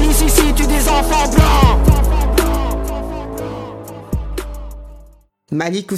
Police ici tue des enfants blancs. Malik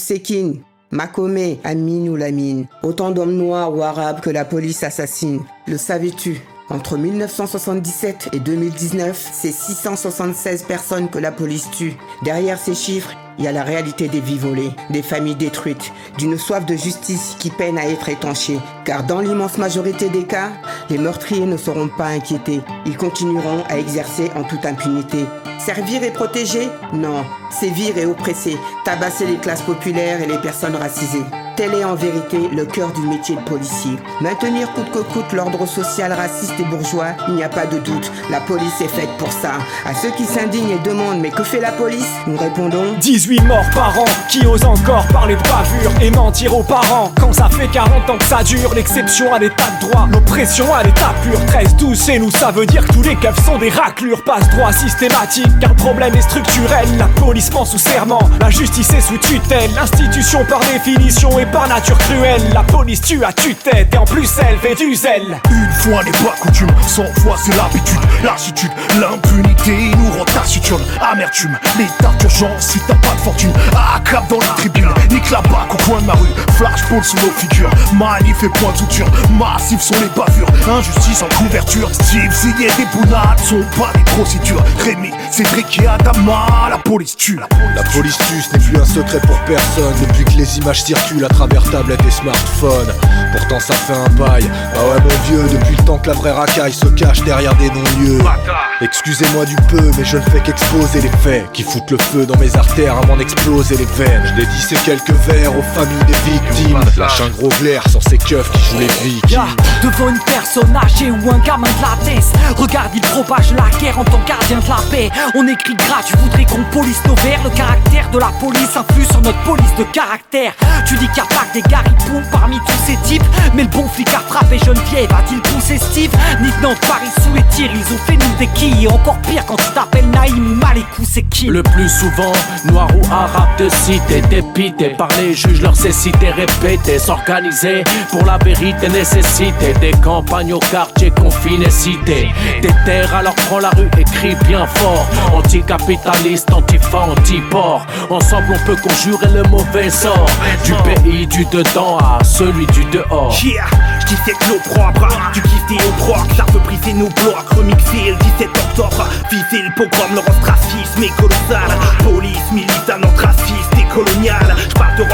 Makome, Amin ou Lamine. Autant d'hommes noirs ou arabes que la police assassine. Le savais-tu? Entre 1977 et 2019, c'est 676 personnes que la police tue. Derrière ces chiffres, il y a la réalité des vies volées, des familles détruites, d'une soif de justice qui peine à être étanchée. Car dans l'immense majorité des cas, les meurtriers ne seront pas inquiétés. Ils continueront à exercer en toute impunité. Servir et protéger Non. Sévir et oppresser. Tabasser les classes populaires et les personnes racisées. Tel est en vérité le cœur du métier de policier. Maintenir coûte que coûte l'ordre social raciste et bourgeois, il n'y a pas de doute. La police est faite pour ça. À ceux qui s'indignent et demandent mais que fait la police Nous répondons 18 morts par an, qui osent encore parler de bavure et mentir aux parents. Quand ça fait 40 ans que ça dure, l'exception à l'état de droit, l'oppression à l'état pur. 13, 12 chez nous, ça veut dire que tous les keufs sont des raclures. Passe droit systématique, car le problème est structurel. La police ment sous serment, la justice est sous tutelle. L'institution par définition est par nature cruelle. La police tue à tue-tête et en plus elle fait du zèle. Une fois n'est pas coutume, cent fois c'est l'habitude, lassitude, l'impunité nous rend taciturne, amertume, l'état d'urgence si t'as pas de fortune, à cap dans les tribunes, nique la bac au coin de ma rue, flashball sous nos figures, manif et point de suture, massifs sont les bavures, injustice en couverture, Steve, Ziggy des bounades sont pas des procédures, Rémi, Cédric et Adama, la police tue, La police tue, ce n'est plus un secret pour personne. Depuis que les images circulent à travers tablettes et smartphones Pourtant ça fait un bail. Ah ouais mon vieux, depuis le temps que la vraie racaille se cache derrière des non-lieux. Excusez-moi du peu, mais je ne fais qu'exposer les faits Qui foutent le feu dans mes artères à m'en exploser les veines. Je dédie quelques vers aux familles des victimes. Lâche un gros glaire sur ces keufs qui jouent les vikings. Devant une personne âgée ou un gamin de la tête Regarde, il propage la guerre en tant que gardien de la paix. On écrit gras, tu voudrais qu'on police nos vers. Le caractère de la police influe sur notre police de caractère. Tu dis qu'il n'y a pas que des garipoux parmi tous ces types. Mais le bon flic a frappé Geneviève, a-t-il poussé Steve? Nick Paris sous les tirs, ils ont fait nous des quilles. Et encore pire quand tu t'appelles Naïm ou Malikou, c'est qui? Le plus souvent, noir ou arabe de cité, dépité par les juges, leur cécité répétée, s'organiser pour la vérité nécessité des campagnes au quartier confiné cité. Des terres alors prends la rue et crie bien fort, anticapitaliste, antifa, anti-port. Ensemble on peut conjurer le mauvais sort du pays du dedans à celui du dehors. Yeah, j'dis c'est que l'opprobre Du veut briser nos blocs Remixer le 17 octobre. Viser le pogrom, le ostracisme est colossal. Police, militante, raciste et colonial. J'parle de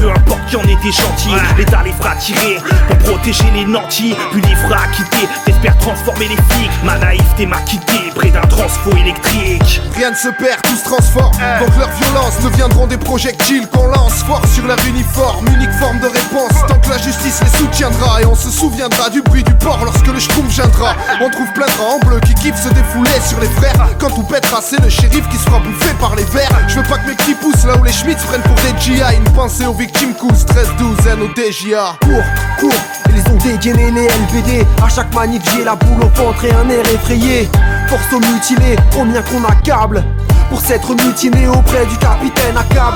peu importe qui en est des chantiers L'État les fera tirer pour protéger les nantis. Puis les fera quitter, t'espères transformer les flics. Ma naïveté m'a quitté près d'un transfo électrique. Rien ne se perd, tout se transforme. Donc leurs violences deviendront des projectiles qu'on lance fort sur leur uniforme. Unique forme de réponse. Tant que la justice les soutiendra Et on se souviendra du bruit du port lorsque le schkoum viendra. On trouve plein de rats en bleu qui kiffent se défouler sur les frères. Quand tout pètera c'est le shérif qui sera bouffé par les verts. Je veux pas que mes petits poussent là où les Schmitz prennent pour des GI Une pensée aux victimes cool, stress 12 N au DJA Cours, cours, ils ont dégainé les LBD À chaque manif j'ai la boule au ventre et un air effrayé. Force aux mutilés, combien qu'on accable Pour s'être mutiné auprès du capitaine Akab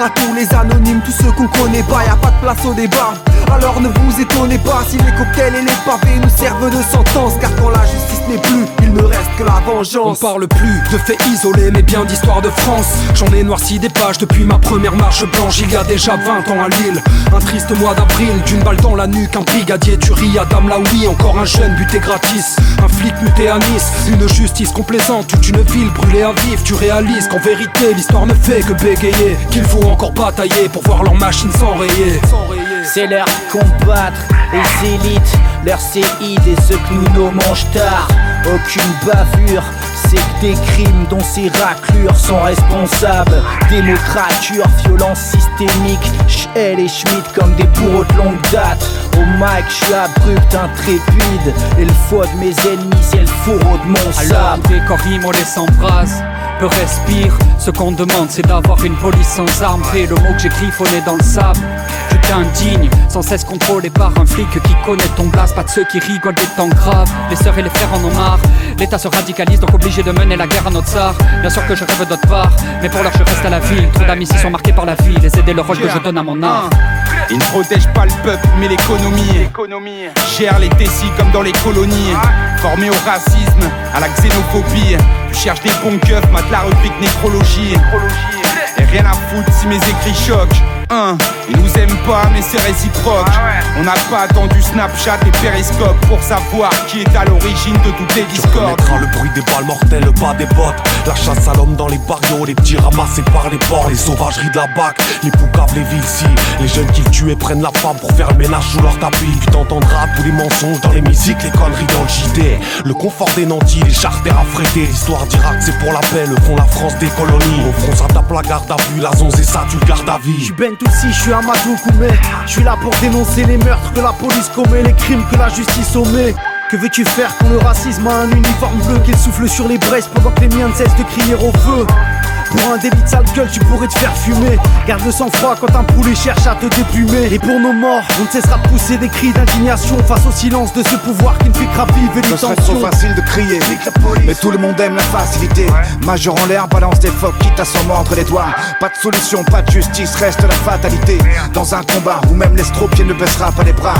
à tous les anonymes, tous ceux qu'on connaît pas, y a pas de place au débat. Alors ne vous étonnez pas si les cocktails et les pavés nous servent de sentence. Car quand la justice n'est plus, il ne reste que la vengeance. On parle plus de faits isolés, mais bien d'histoire de France. J'en ai noirci des pages depuis ma première marche blanche, il y a déjà 20 ans à Lille. Un triste mois d'avril, d'une balle dans la nuque, un brigadier tuerie à Dame Laoui, encore un jeune buté gratis. Un flic muté à Nice, une justice complaisante, toute une ville brûlée à vif. Tu réalises qu'en vérité, l'histoire ne fait que bégayer. Qu'il faut encore batailler pour voir leur machine s'enrayer. C'est leur combattre les élites, leurs séides et ceux que nous nommons tard. Aucune bavure, c'est que des crimes dont ces raclures sont responsables. Démocrature, violence systémique, elle et Schmidt comme des bourreaux de longue date. Au mic, je suis abrupt, intrépide. Et le foie de mes ennemis, c'est le fourreau de mon sable. Rime, on les s'embrasse. Peu respire, ce qu'on demande c'est d'avoir une police sans armes. Fais le mot que j'ai griffonné dans le sable. Tu indigne, sans cesse contrôlé par un flic qui connaît ton blast. Pas de ceux qui rigolent des temps graves. Les sœurs et les frères en ont marre. L'État se radicalise, donc obligé de mener la guerre à notre tsar. Bien sûr que je rêve d'autre part, mais pour l'heure je reste à la ville. Trop d'amis ici sont marqués par la vie, les aider le rôle que je donne à mon art. Ils ne protègent pas le peuple, mais l'économie. Gère les tessis comme dans les colonies. Formés au racisme, à la xénophobie. Tu cherches des bons keufs, mate la rubrique nécrologie. Et rien à foutre si mes écrits choquent. Hein, ils nous aiment pas, mais c'est réciproque. On n'a pas attendu Snapchat et Periscope pour savoir qui est à l'origine de toutes les discordes. Le bruit des balles mortelles, le bas des bottes. La chasse à l'homme dans les barrios, les petits ramassés par les ports, les sauvageries de la bac, les poucaves, les villes Les jeunes qui tuent et prennent la femme pour faire le ménage sous leur tapis. Tu t'entendras tous les mensonges dans les musiques, les conneries dans le JT. Le confort des nantis, les charters affrétés. L'histoire d'Irak, c'est pour la paix, le fond la France des colonies. Au front, ça tape la garde à vue, la zonze et ça, tu le gardes à vie. Tout si je suis Amadou Koumé. Je suis là pour dénoncer les meurtres que la police commet, les crimes que la justice omet. Que veux-tu faire quand le racisme a un uniforme bleu qu'il souffle sur les braises pendant que les miens ne cessent de crier au feu? Pour un délit de sale gueule, tu pourrais te faire fumer. Garde le sang-froid quand un poulet cherche à te déplumer. Et pour nos morts, on ne cessera de pousser des cris d'indignation face au silence de ce pouvoir qui ne fait et les tensions. trop facile de crier, mais tout le monde aime la facilité. Major en l'air, balance des phoques, quitte à s'en mordre les doigts. Pas de solution, pas de justice, reste la fatalité. Dans un combat où même l'estropié ne baissera pas les bras.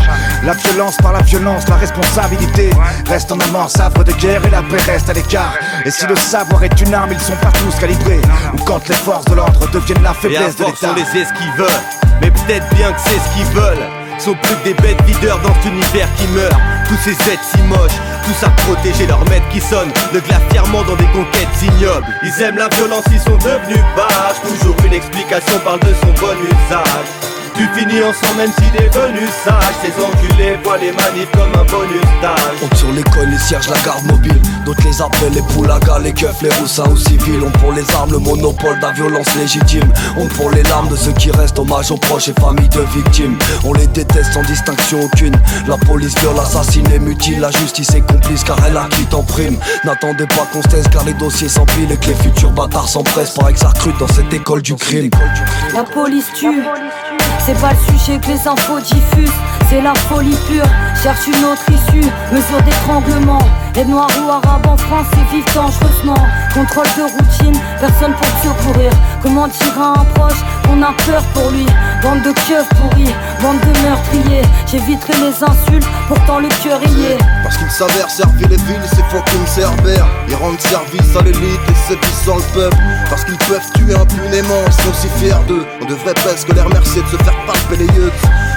La violence par la violence, la responsabilité reste en amorce, sabre de guerre et la paix reste à l'écart. Et si le savoir est une arme, ils sont pas tous calibrés. Ou quand les forces de l'ordre deviennent la faiblesse de l'État. sont les esquiveurs, mais peut-être bien que c'est ce qu'ils veulent. Sont plus que des bêtes videurs dans cet univers qui meurt. Tous ces êtres si moches, tous à protéger leur maître qui sonne Le glace fièrement dans des conquêtes ignobles. Ils aiment la violence, ils sont devenus bâches. Toujours une explication parle de son bon usage. Tu finis ensemble même si t'es venu sage Ces enculés voient les manifs comme un bonus d'âge. On sur l'école, les cierges, la garde mobile. D'autres les appellent les poulagas, les keufs, les roussins ou civils. On pour les armes, le monopole de la violence légitime. On pour les larmes de ceux qui restent Hommage aux proches et familles de victimes. On les déteste sans distinction aucune. La police viole, assassine et mutile La justice est complice car elle a quitté en prime. N'attendez pas qu'on se car les dossiers s'empilent Et que les futurs bâtards s'empressent. Par que ça dans cette école du crime. La police tue c'est pas le sujet que les infos diffusent, c'est la folie pure. Cherche une autre issue, mesure d'étranglement. Les noirs ou arabes en France, ils vivent dangereusement. Contrôle de routine, personne pour secourir. Comment dire à un proche qu'on a peur pour lui? Bande de keufs pourris, bande de meurtriers. J'éviterai les insultes, pourtant le cœur y est. Parce qu'ils s'avèrent servir les villes, c'est fucking cerbères. Ils rendent service à l'élite et sévissent le peuple. Parce qu'ils peuvent tuer impunément, ils sont si fiers d'eux. On devrait presque les remercier de se faire palper les yeux.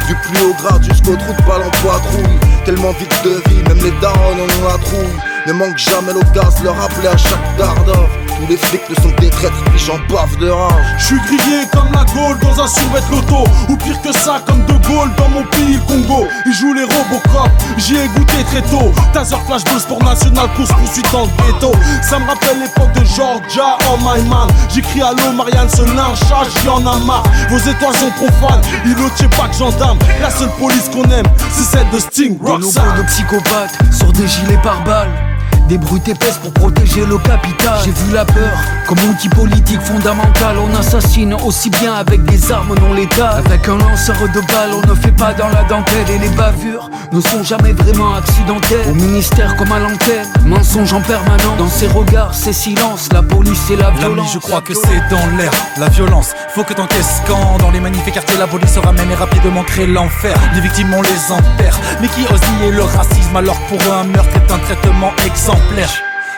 Du plus haut grade jusqu'au trou de balle en. Tellement vite de vie, même les darons en ont la trouille. Ne manque jamais l'audace, leur rappeler à chaque d'or Tous les flics ne sont des traîtres, puis j'en bave de rage. Je suis grillé comme la Gaule dans un survêt loto. Ou pire que ça, comme De Gaulle dans mon pays, le Congo. Ils jouent les Robocop, j'y ai goûté très tôt. Taser flash buzz pour national, course poursuite dans le ghetto. Ça me rappelle l'époque de Georgia, oh my man. J'écris allô, Marianne, ce lynchage, j'en ai marre. Vos étoiles sont profanes, il tient pas que gendarme. La seule police qu'on aime, c'est celle de Sting, Rockstar. De psychopathes sur des gilets par balles des brutes épaisses pour protéger le capital. J'ai vu la peur comme outil politique fondamental. On assassine aussi bien avec des armes non létales. Avec un lanceur de balles, on ne fait pas dans la dentelle. Et les bavures ne sont jamais vraiment accidentelles. Au ministère comme à l'antenne, mensonge en permanence. Dans ses regards, ses silences, la police et la violence. je crois que c'est dans l'air, la violence. Faut que t'encaisses quand dans les manifs quartiers, la police ramène et rapidement crée l'enfer. Les victimes, on les enterre. Mais qui ose nier le racisme? Alors pour eux, un meurtre est un traitement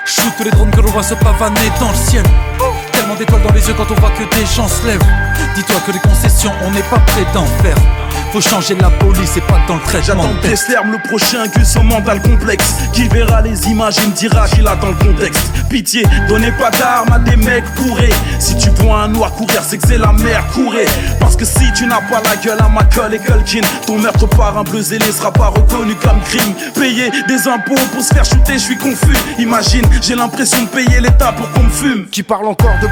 Shoot les drones que l'on voit se pavaner dans le ciel. Tellement d'étoiles dans les yeux quand on voit que des gens se lèvent. Dis-toi que les concessions, on n'est pas prêt d'en faire. Faut changer la police et pas dans le traitement. J'attends Presterme, le prochain que son mental complexe. Qui verra les images et me dira qu'il attend le contexte. Pitié, donnez pas d'armes à des mecs bourrés. Si tu vois un noir courir, c'est que c'est la mer, courez. Parce que si tu n'as pas la gueule à Macaul et Culkin, ton meurtre par un bleu zélé sera pas reconnu comme crime. Payer des impôts pour se faire shooter, je suis confus. Imagine, j'ai l'impression de payer l'État pour qu'on me fume. Qui parle encore de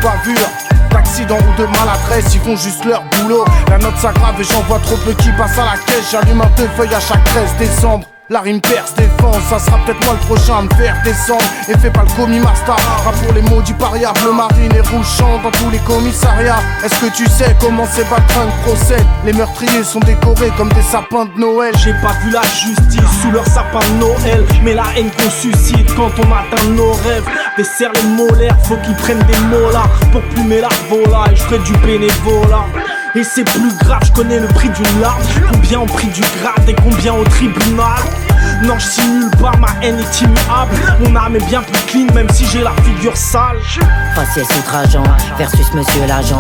d'accident ou de maladresse, ils font juste leur boulot. La note s'aggrave et j'en vois trop peu qui passent à la caisse. J'allume un deux feuilles à chaque 13 décembre. La rime perce, défense, ça sera peut-être moi le prochain à me faire descendre. Et fais pas le commis master, rap pour les maudits paria Bleu marine et rouge chante dans tous les commissariats. Est-ce que tu sais comment ces baltringues procèdent? Les meurtriers sont décorés comme des sapins de Noël. J'ai pas vu la justice sous leur sapin de Noël. Mais la haine qu'on suscite quand on atteint nos rêves Desserre les molaires, faut qu'ils prennent des là Pour plumer la volaille, je ferai du bénévolat. Et c'est plus grave, je connais le prix d'une larme. Combien au prix du grade et combien au tribunal? Non, je simule pas, ma haine est immuable. Mon âme est bien plus clean, même si j'ai la figure sale. Faciès outrageant versus monsieur l'agent.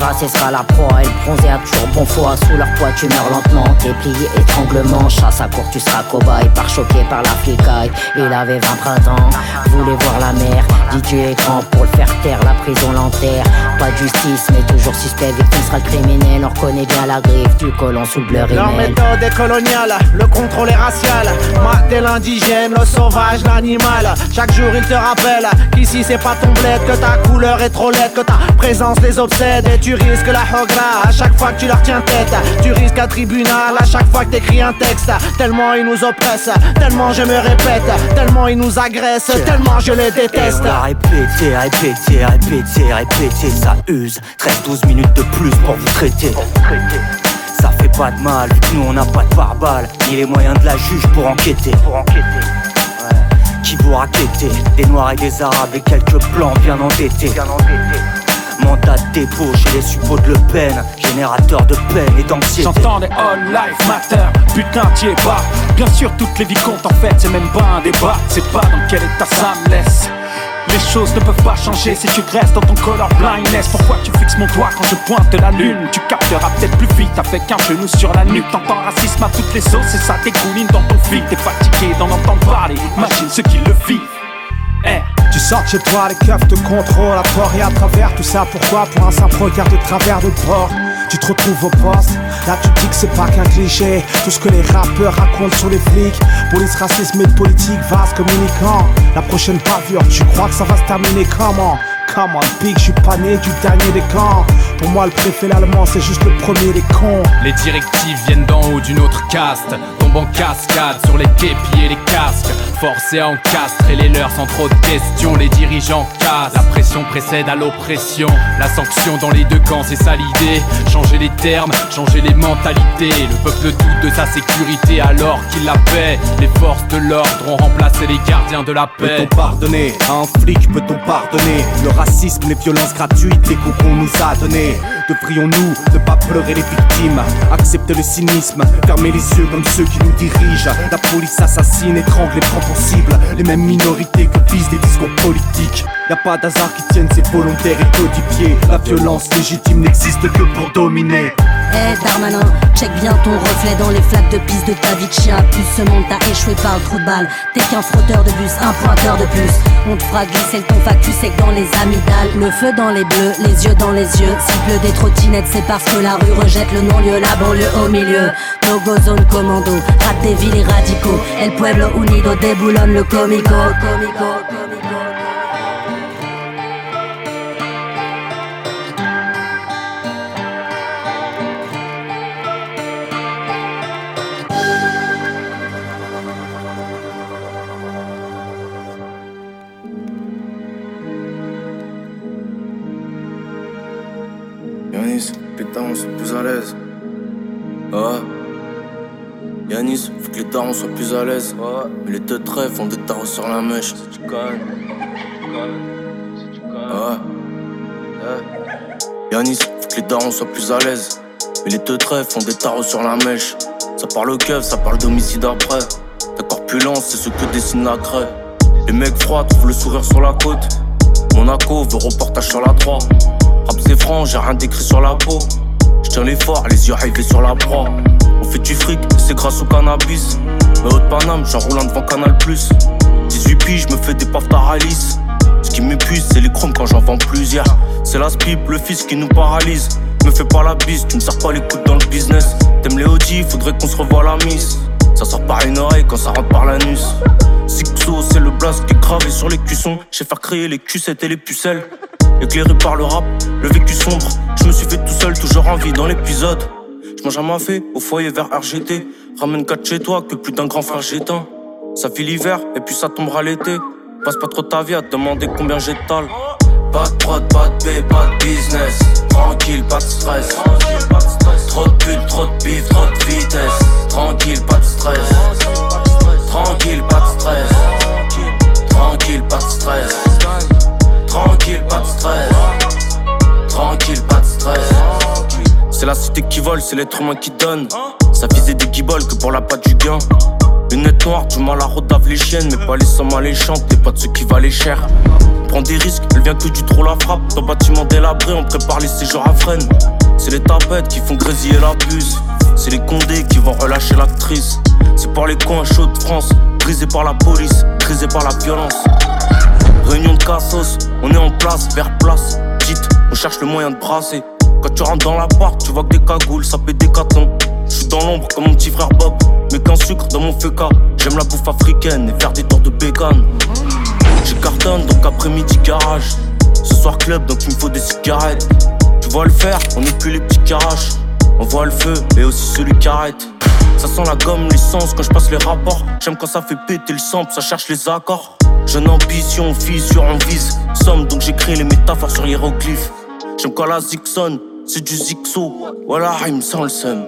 Racé sera la proie et le bronzé a toujours bon foi. Sous leur poids, tu meurs lentement. Déplié, étranglement. Chasse à court, tu seras cobaye. Par choqué par la flicaille. Il avait 20 printemps, voulait voir la mer. Dit tu es grand pour le faire taire. La prison l'enterre. Pas de justice, mais toujours suspect. Victime sera le criminel. On reconnaît bien la griffe du colon sous le bleu Leur méthode est coloniale, le contrôle est racial. Maté l'indigène, le sauvage, l'animal. Chaque jour il te rappelle qu'ici c'est pas ton bled, que ta couleur est trop laide, que ta présence les obsède et tu risques la hogra à chaque fois que tu leur tiens tête. Tu risques un tribunal à chaque fois que t'écris un texte. Tellement ils nous oppressent, tellement je me répète, tellement ils nous agressent, tellement je les déteste. Répété, répété, répété, répété, ça use. 13-12 minutes de plus pour vous traiter ça fait pas de mal, vu que nous on n'a pas de pare-balles, ni les moyens de la juge pour enquêter. Pour enquêter. Qui vous raqueter Des noirs et des arabes et quelques plans bien endettés. Bien Mandat de dépôt chez les suppôts de Le Pen, générateur de peine et d'anxiété. J'entends des all life matter, putain t'y es pas. Bien sûr, toutes les vies comptent en fait, c'est même pas un débat. C'est pas dans quel état ça me laisse. Les choses ne peuvent pas changer si tu restes dans ton color blindness. Pourquoi tu fixes mon doigt quand je pointe la lune? Tu capteras peut-être plus vite avec un genou sur la nuque. T'entends racisme à toutes les sauces et ça dégouline dans ton fil. T'es fatigué d'en entendre parler, imagine ceux qui le vivent. Eh. Tu sors chez toi, les keufs te contrôlent à tort et à travers tout ça. Pourquoi Pour un simple regard de travers de bord tu te retrouves au poste. Là, tu dis que c'est pas qu'un cliché. Tout ce que les rappeurs racontent sur les flics. Police, racisme et politique, vaste communicant. La prochaine pavure, tu crois que ça va se terminer comment? On, big, je suis pas né du dernier des camps. Pour moi, le préfet l'allemand, c'est juste le premier des cons. Les directives viennent d'en haut d'une autre caste. Tombent en cascade sur les képis et les casques. Forcés à encastrer les leurs sans trop de questions. Les dirigeants cassent. La pression précède à l'oppression. La sanction dans les deux camps, c'est ça l'idée. Changer les termes, changer les mentalités. Le peuple doute de sa sécurité alors qu'il la paix. Les forces de l'ordre ont remplacé les gardiens de la paix. Peut-on pardonner? À un flic Peut-on pardonner? Le racisme, les violences gratuites, les coups qu'on nous a donnés Devrions-nous ne pas pleurer les victimes. Accepter le cynisme, fermer les yeux comme ceux qui nous dirigent. La police assassine, étrangle et prend pour cible Les mêmes minorités que visent des discours politiques. Y'a pas d'hasard qui tienne, c'est volontaire et codifié La violence légitime n'existe que pour dominer. Eh Darmanin, check bien ton reflet dans les flaques de piste de ta vie de chien. Plus ce monde t'a échoué par le trou de balle. T'es qu'un frotteur de bus, un pointeur de plus. On te fera glisser le ton factus sec dans les Le feu dans les bleus, les yeux dans les yeux. Pleut des trottinettes c'est parce que la rue rejette le non-lieu. La banlieue au milieu, no go zone commando Rate des villes radicaux, El Pueblo Unido déboulonne le comico, comico, soient plus à l'aise. Ouais. Mais les deux traits font des tarots sur la mèche. Si tu connais. Ouais. Yanis, faut que les darons soient plus à l'aise. Mais les deux traits font des tarots sur la mèche. Ça parle au keuf, ça parle d'homicide après. Ta corpulence, c'est ce que dessine la craie. Les mecs froids trouvent le sourire sur la côte. Monaco veut reportage sur la 3. Rap c'est franc, j'ai rien décrit sur la peau. J'tiens les forts, les yeux rivés sur la proie. On fait du fric, c'est grâce au cannabis. Mais haute Paname, j'enroule un devant Canal Plus. 18 piges, je me fais des paves taralis. Ce qui m'épuise, c'est les chromes quand j'en vends plusieurs. C'est la spip, le fils qui nous paralyse. Me fais pas la bise, tu ne sers pas les coudes dans le business. T'aimes les Audi, faudrait qu'on se revoie la miss. Ça sort par une oreille quand ça rentre par l'anus. Sixo, c'est le blast qui est gravé sur les cuissons. J'ai faire créer les Q7 et les pucelles. Éclairé par le rap, le vécu sombre. Je me suis fait tout seul, toujours en vie dans l'épisode. À ma fée, au foyer vers RGT. Ramène 4 chez toi, que plus d'un grand frère j'éteins. Ça fait l'hiver, et puis ça tombera l'été. Passe pas trop ta vie à te demander combien j'étale. Pas de prod, pas de paix, pas de business. Tranquille, pas de stress. Trop de putes, trop de bif, trop de vitesse. C'est l'être humain qui donne. Ça visait des guibolles que pour la patte du gain. Lunettes noires, du mal à rodave les chiennes, mais pas les sommes alléchantes, t'es pas de ceux qui valent cher. On prend des risques, elle vient que du trop la frappe. Dans bâtiment délabré, on prépare les séjours à freine. C'est les tapettes qui font grésiller la puce. C'est les condés qui vont relâcher l'actrice. C'est pour les coins chauds de France, brisés par la police, brisés par la violence. Réunion de cassos, on est en place, vers place. Dites, on cherche le moyen de brasser. Quand tu rentres dans l'appart, tu vois que des cagoules, ça peut des cartons. Je suis dans l'ombre comme mon petit frère Bob, mais qu'un sucre dans mon feu J'aime la bouffe africaine et faire des tours de bacon. J'ai cartonne donc après-midi garage. Ce soir club donc il me faut des cigarettes. Tu vois le faire, on n'est plus les petits caraches. On voit le feu et aussi celui qui arrête. Ça sent la gomme, l'essence quand je passe les rapports. J'aime quand ça fait péter le sang, ça cherche les accords. Jeune ambition, fissure, on vise. Somme donc j'écris les métaphores sur hiéroglyphes. J'aime quand la zixonne, c'est du zixo. Voilà, il me sent le seum.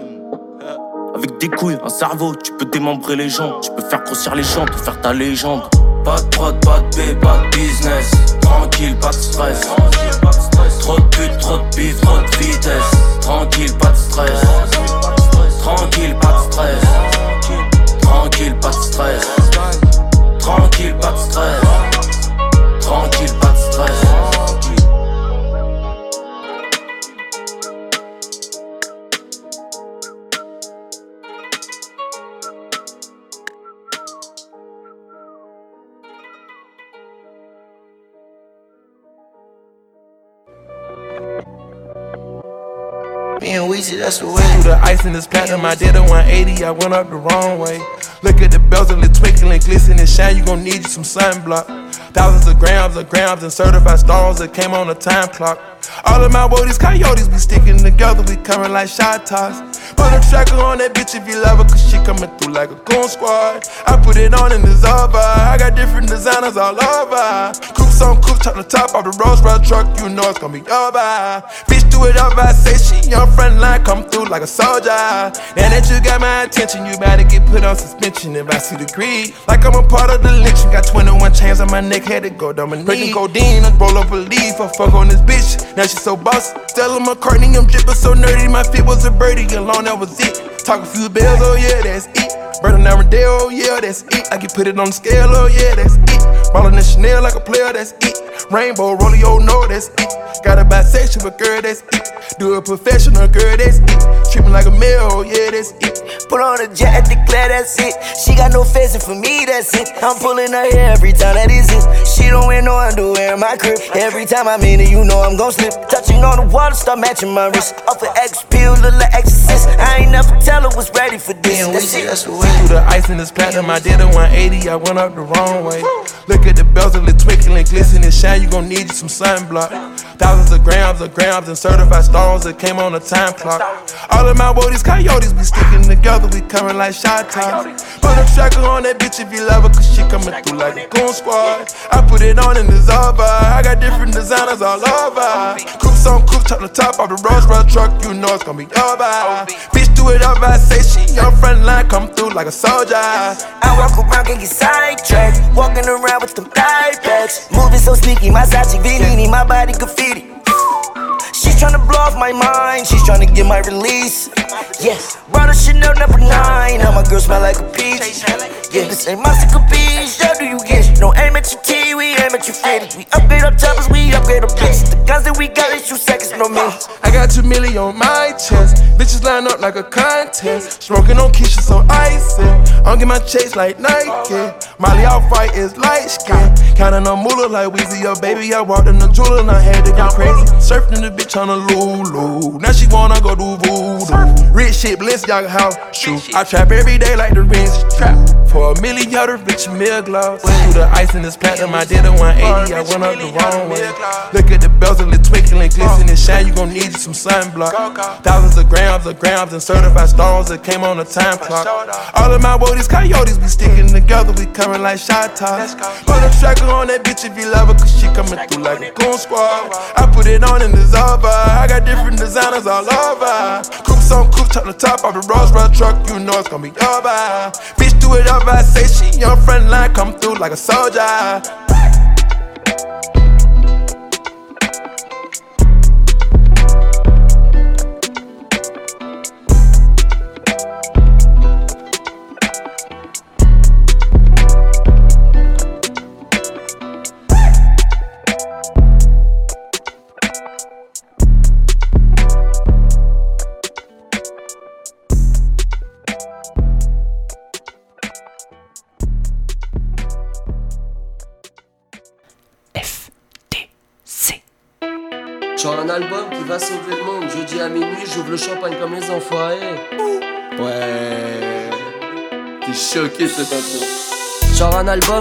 Avec des couilles, un cerveau, tu peux démembrer les gens. Tu peux faire grossir les gens, te faire ta légende. Pas de prod, pas de paix, pas de business. Tranquille, pas de stress. Trop de putes, trop de bif, trop de vitesse. Tranquille, pas de stress. Tranquille, pas de stress. Tranquille, pas de stress. Tranquille, pas de stress. And Weezy, that's the way. Through the ice in this platinum, I did a 180, I went up the wrong way. Look at the bezel, it twinkling, glisten and shine, you gon' need you some sunblock. Thousands of grams of grams and certified stones that came on the time clock. All of my woodies, coyotes, we sticking together, we coming like shot toss. Put a tracker on that bitch if you love her, cause she coming through like a goon squad. I put it on in the over. I got different designers all over. On coops, top the top of the Rolls Royce truck, you know it's gonna be over. Bitch, do it up, I say she on front line, come through like a soldier. Now that you got my attention, you better get put on suspension if I see the greed. Like I'm a part of the lynching, got 21 chains on my neck, had to go down my knee. Breaking codeine, roll up a leaf, I fuck on this bitch. Now she so boss. Stella McCartney, I'm drippin' so nerdy, my feet was a birdie, alone, that was it. Talk a few bells, oh yeah, that's it. Burn an Armadale, oh yeah, that's it. I can put it on the scale, oh yeah, that's it. Ballin' the Chanel like a player, that's it. Rainbow, rollie, oh no, that's it. Got a bisexual but girl, that's it. Do a professional girl, that's it. Treat me like a male, yeah, that's it. Put on a jet, declare that's it. She got no face, and for me, that's it. I'm pulling her hair every time that is it. She don't wear no underwear in my crib. Every time I'm in it, you know I'm gon' slip. Touching on the water, start matching my wrist. Off an X pill, little exorcist. I ain't never tell her was ready for this. Yeah, that's it. That's the way. Through the ice in this platinum, I did a 180, I went up the wrong way. Look at the bezel, it twinkling, glisten and shine. You gon' need you some sunblock. Thousands of grams of grams and certified stones that came on the time clock. All of my woodies, coyotes, we sticking together, we coming like shot tops. Put a tracker on that bitch if you love her, cause she coming through like a goon squad. I put it on and it's over. I got different designers all over. Coops on coops, top the top of the Rolls Royce truck, you know it's gonna be over. Bitch, do it up, I say she on front line, come through like a soldier. I walk around, can get sidetracked. Walking around with them thigh packs. Moving so sneaky, my Sachi Vinini, my body graffiti. She's tryna blow off my mind, she's tryna get my release. Yeah, brought a Chanel number nine, now my girl smell like a peach. Yeah, this ain't my sick peach, how do you get? No aim at your T, we aim at your fitty. We upgrade our choppers, we upgrade our bitches. The guns that we got, they shoot seconds, no minutes. I got got two million on my chest. Bitches line up like a contest. Smoking on Keisha, so icy. I'm get my chase like Nike. Molly off fight is light skin. Counting on moolah like Weezy, your baby. I walked in the jeweler and I had to go crazy. Surfing the bitch on a Lulu. Now she wanna go do voodoo. Rich shit, bliss, y'all house. Shoot. I trap every day like the rinse. Trap. For a million, the rich meal gloves. Through the ice in this platinum, I did a 180. I went up the wrong way. Look at the bells and the twinkling, and glistening, and shine. You gon' need you some sunblock. Thousands of grams of grams and certified stones that came on the time clock. All of my woodies, coyotes, we sticking together. We coming like shot tops. Put a tracker on that bitch if you love her, cause she coming through like a goon squad. I put it on in the Zaba. I got different designers all over. Coops on coops, top the top of the Rolls Royce truck. You know it's gonna be over. Bitch, do it up. I say she on front line, come through like a soldier.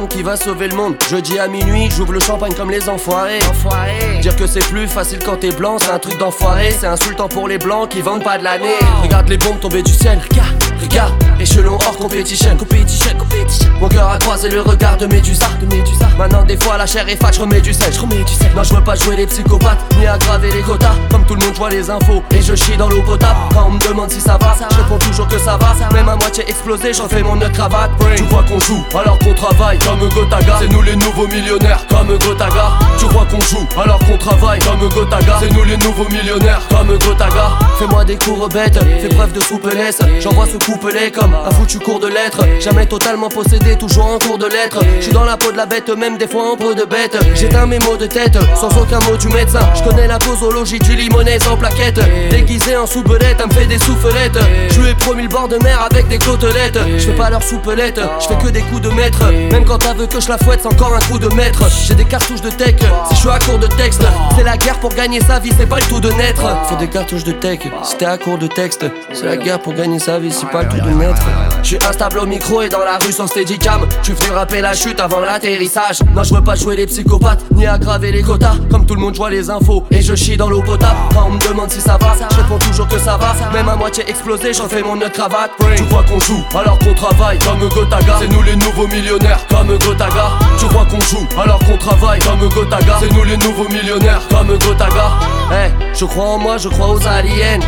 Qui va sauver le monde. Jeudi à minuit, j'ouvre le champagne comme les enfoirés. Enfoirés. Dire que c'est plus facile quand t'es blanc, c'est un truc d'enfoiré. C'est insultant pour les blancs qui vendent pas de l'année. Regarde les bombes tomber du ciel. Regarde, regarde. Échelon hors compétition. Compétition, compétition. Mon cœur a croisé le regard de Médusa. De Médusa. Maintenant, des fois, la chair est fat, je remets du sel. Je remets du sel. Non, je veux pas jouer les psychopathes, ni aggraver les quotas. Comme tout le monde, je vois les infos et je chie dans l'eau potable. Quand on me demande si ça va, je réponds toujours que ça va. Même à moitié explosé, j'en fais mon nœud cravate. Tu vois qu'on joue alors qu'on travaille comme Gotaga. C'est nous les nouveaux millionnaires comme Gotaga. Tu crois qu'on joue alors qu'on travaille comme Gotaga. C'est nous les nouveaux millionnaires comme Gotaga. Fais-moi des cours bêtes, fais preuve de souplesse. J'envoie ce couplet comme un foutu cours de lettres. Jamais totalement possédé, toujours en cours de lettres. Je suis dans la peau de la bête, même des fois en peau de bête. J'éteins mes mots de tête, sans aucun mot du médecin. Je connais la posologie du limonaise en plaquette. Déguisé en soupelette, elle me fait des soufflettes. Je lui ai promis le bord de mer avec des côtelettes. Je fais pas leur soupelette, je fais que des coups de maître. Même quand t'as veux que je la fouette, c'est encore un coup de maître. J'ai des cartouches de tech, si je suis à court de texte. C'est la guerre pour gagner sa vie, c'est pas le tout de naître. Fais des cartouches de tech, t'es à court de texte. C'est la guerre pour gagner sa vie, c'est pas le tout de naître. Je suis instable au micro et dans la rue sans steadicam. Tu venu rapper la chute avant l'atterrissage. Non, je veux pas jouer les psychopathes, ni aggraver les quotas. Comme tout le monde, je vois les infos et je chie dans l'eau potable. Quand on me demande si ça va, je réponds toujours que ça va. Même à moitié explosé, j'en fais mon nœud cravate. Tu crois qu'on joue alors qu'on travaille comme Gotaga. C'est nous les nouveaux millionnaires comme Gotaga. Tu crois qu'on joue alors qu'on travaille comme Gotaga. C'est nous les nouveaux millionnaires comme Gotaga. Hey, je crois en moi, je crois aux aliens.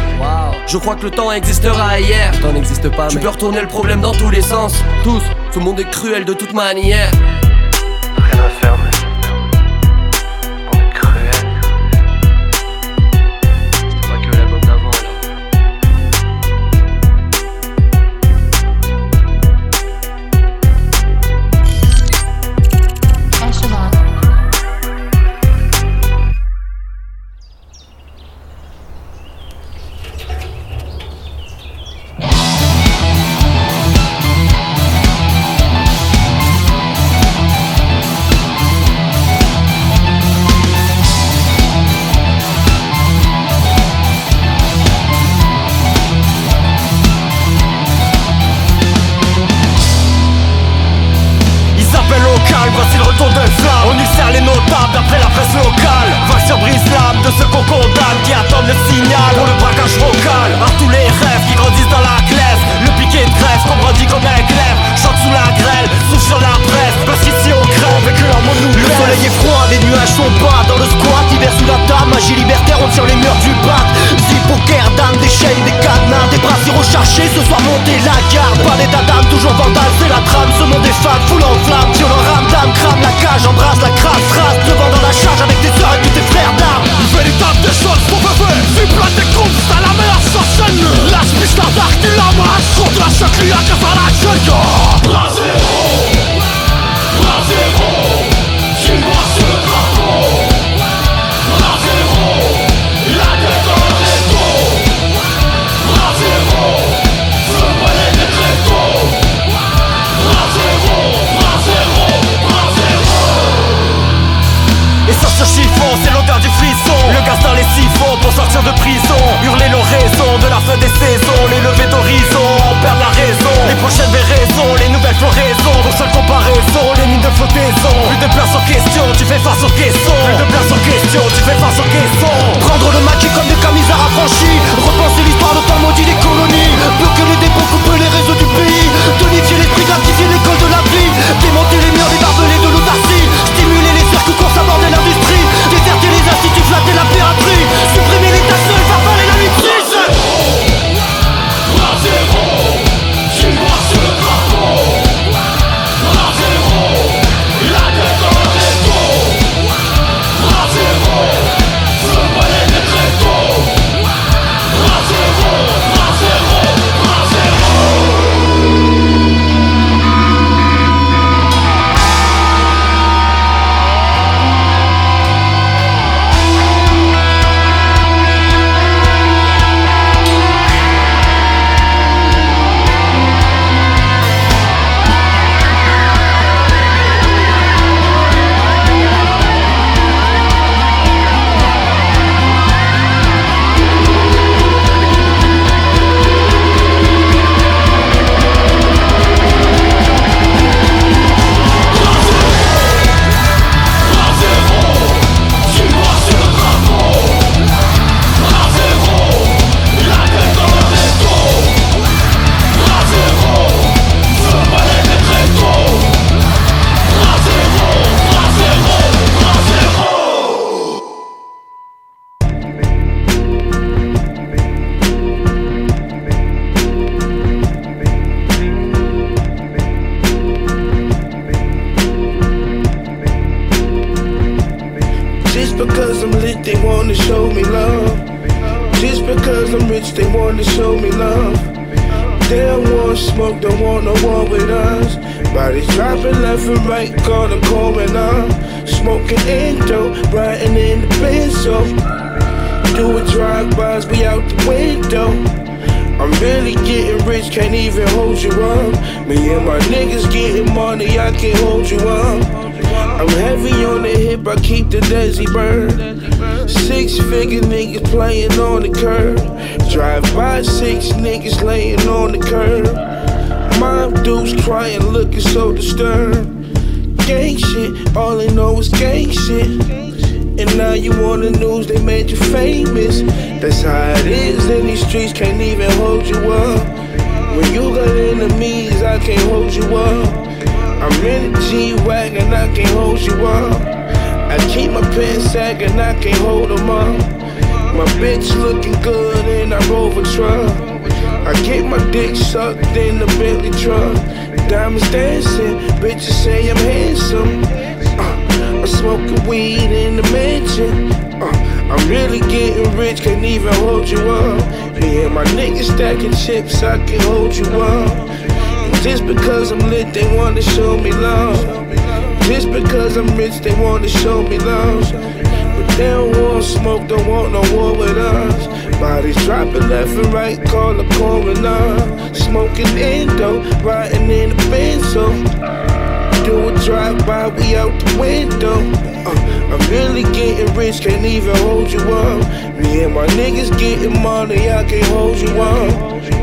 Je crois que le temps existera hier. Le temps n'existe pas. Tu peux retourner le problème dans tous les sens. Tous, le monde est cruel de toute manière. Rien à faire, Tire les murs du bac Zip, poker, dame, des chaînes, des cadenas Des bras rechargés, ce soir monter la garde. Pas d'état d'âme, toujours vandale, c'est la trame. Ce monde est fade, foule en flamme. Violent ramdam, crame la cage, embrasse la crasse Trace devant dans la charge avec tes soeurs et tous tes frères d'armes. Véritable des choses pour bébé Vibre des coups, c'est la chaîne Lâche piste d'arc qui la masse Contre la chacune à faire la gueule de prison. Hurler l'oraison de la fin des saisons. Les levées d'horizon, perdre la raison. Les prochaines raisons, les nouvelles floraisons. Pour seule comparaison, les lignes de flottaison. Plus de place en question, tu fais face aux questions. Plus de place en question, tu fais face aux questions. Prendre le maquis comme des camisards affranchis. Repenser l'histoire de temps maudit des colonies Bloquer le six niggas laying on the curb. Mom dudes crying, looking so disturbed. Gang shit, all they know is gang shit. And now you on the news, they made you famous. That's how it is in these streets, can't even hold you up. When you got enemies, I can't hold you up. I'm in a G-Wagon, I can't hold you up. I keep my pants sagging, I can't hold them up. My bitch looking good in a Rover truck. I get my dick sucked in the Bentley truck. Diamonds dancing, bitches say I'm handsome. Uh, I'm smoking weed in the mansion. Uh, I'm really getting rich, can't even hold you up. And my niggas stacking chips, I can hold you up. Just because I'm lit, they wanna show me love. Just because I'm rich, they wanna show me love. They don't want smoke, don't want no war with us. Bodies dropping left and right, call the coroner. Smoking endo, riding in the benzo. Do a drive-by, we out the window. Uh, I'm really getting rich, can't even hold you up. Me and my niggas getting money, I can't hold you up.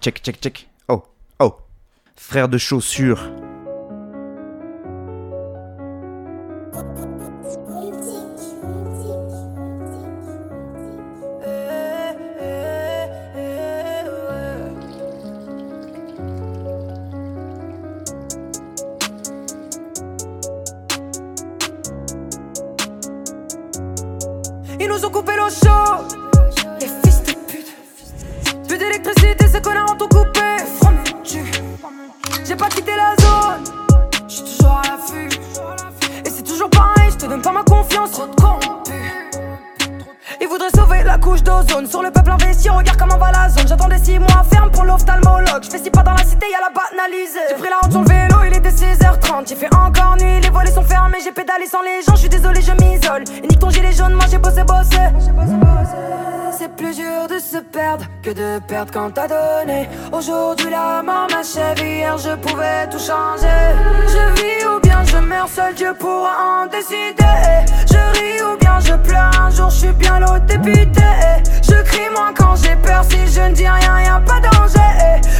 Check, check, check. Oh, oh. Frère de chaussures. Ils nous ont coupé l'eau chaude ces connards ont tout coupé. J'ai pas quitté la zone, j'suis toujours à l'affût. Et c'est toujours pareil, j'te donne pas ma confiance. Trop de Ils voudraient sauver la couche d'ozone. Sur le peuple investi, regarde comment va la zone. J'attendais 6 mois ferme pour l'ophtalmologue. J'fais si pas dans la cité, y'a la banalisée. J'ai pris la route sur le vélo, il était 6h30. J'ai fait encore nuit, les volets sont fermés. J'ai pédalé sans les gens, j'suis désolé, je m'isole. Et nique ton gilet jaune, moi j'ai bossé, bossé c'est plus dur de se perdre que de perdre quand t'as donné. Aujourd'hui, la mort m'achève. Hier, je pouvais tout changer. Je vis ou bien je meurs seul, Dieu pourra en décider. Je ris ou bien je pleure. Un jour, je suis bien l'autre député. Je crie moins quand j'ai peur. Si je ne dis rien, y a pas danger.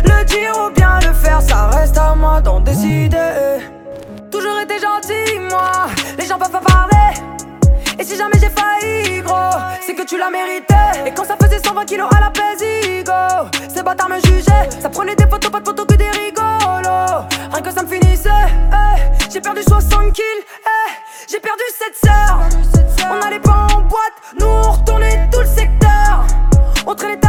Le dire ou bien le faire, ça reste à moi d'en décider. Toujours été gentil, moi. Les gens peuvent pas. Et si jamais j'ai failli, gros, c'est que tu l'as mérité. Et quand ça faisait 120 kilos à la go ces bâtards me jugeaient. Ça prenait des photos, pas de photos que des rigolos. Rien que ça me finissait. Eh. J'ai perdu 60 kills, eh. j'ai perdu 7 sœurs. On allait pas en boîte, nous on retournait tout le secteur. On traînait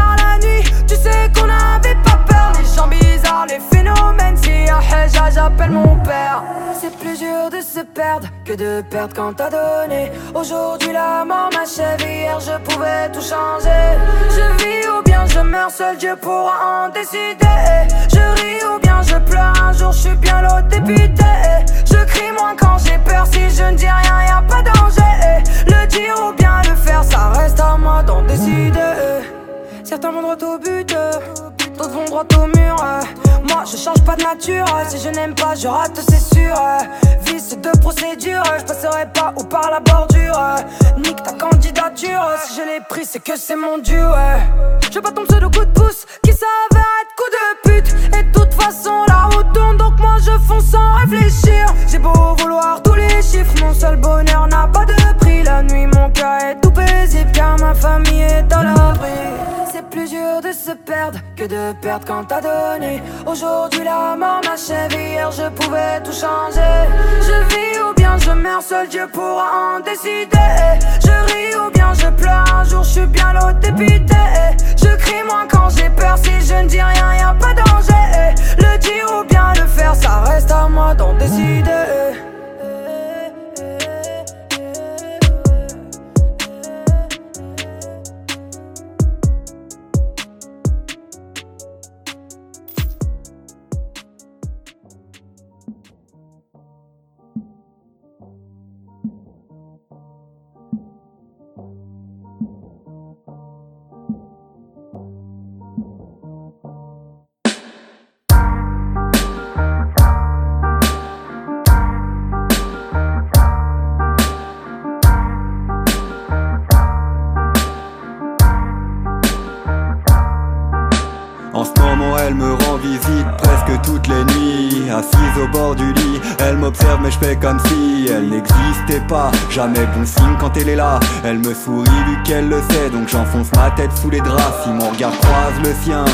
mon père. C'est plus dur de se perdre que de perdre quand t'as donné. Aujourd'hui la mort m'achève, hier je pouvais tout changer. Je vis ou bien je meurs seul, Dieu pourra en décider. Je ris ou bien je pleure, un jour je suis bien l'autre député. Je crie moins quand j'ai peur, si je ne dis rien, y a pas danger. Le dire ou bien le faire, ça reste à moi d'en décider. Certains vont droit au but, d'autres vont droit au mur. Moi, je change pas de nature. Si je n'aime pas, je rate, c'est sûr. Vice de procédure, je passerai pas ou par la bordure. Nique ta candidature. Si je l'ai pris, c'est que c'est mon dieu. Je pas ton pseudo coup de pouce qui s'avère être coup de pute. Et de toute façon, la route tourne, donc moi je fonce sans réfléchir. J'ai beau vouloir tous les chiffres, mon seul bonheur n'a pas de prix. La nuit, mon cœur est tout paisible car ma famille est à l'abri. C'est plus dur de se perdre que de perdre quand t'as donné. Aujourd'hui la mort m'achève, hier je pouvais tout changer. Je vis ou bien je meurs, seul Dieu pourra en décider. Je ris ou bien je pleure, un jour je suis bien l'autre dépité. Je crie moins quand j'ai peur, si je ne dis rien, y a pas danger. Le dire ou bien le faire, ça reste à moi d'en décider. Assise au bord du lit. Elle m'observe mais je fais comme si elle n'existait pas. Jamais bon signe quand elle est là. Elle me sourit vu qu'elle le sait, donc j'enfonce ma tête sous les draps. Si mon regard croise le sien,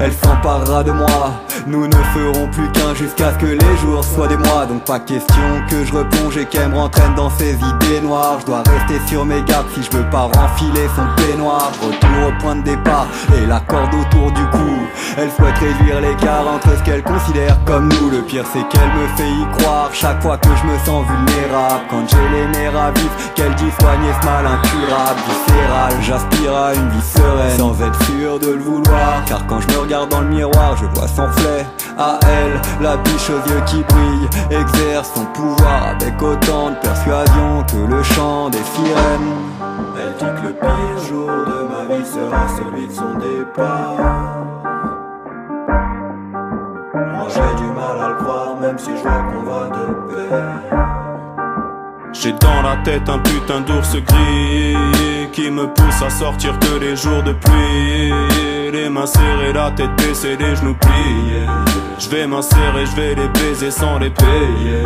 elle s'emparera de moi. Nous ne ferons plus qu'un jusqu'à ce que les jours soient des mois. Donc pas question que je replonge et qu'elle me rentraîne dans ses idées noires. Je dois rester sur mes gardes si je veux pas renfiler son peignoir. Retour au point de départ et la corde autour du cou. Elle souhaite réduire l'écart entre ce qu'elle considère comme nous. Le pire c'est qu'elle me fait y croire chaque fois que je me sens vulnérable. Quand j'ai les nerfs à vif, qu'elle dit soigner ce mal incurable, viscéral. J'aspire à une vie sereine sans être sûr de le vouloir. Car quand je me regarde dans le miroir, je vois sans flèche à elle, la biche aux yeux qui brillent exerce son pouvoir avec autant de persuasion que le chant des sirènes. Elle dit que le pire jour de ma vie sera celui de son départ. Moi j'ai du mal à le croire, même si je vois qu'on va de paix. J'ai dans la tête un putain d'ours gris qui me pousse à sortir que les jours de pluie. Les mains serrées, la tête baissée, les genoux pliés. Je vais m'insérer, je vais les baiser sans les payer.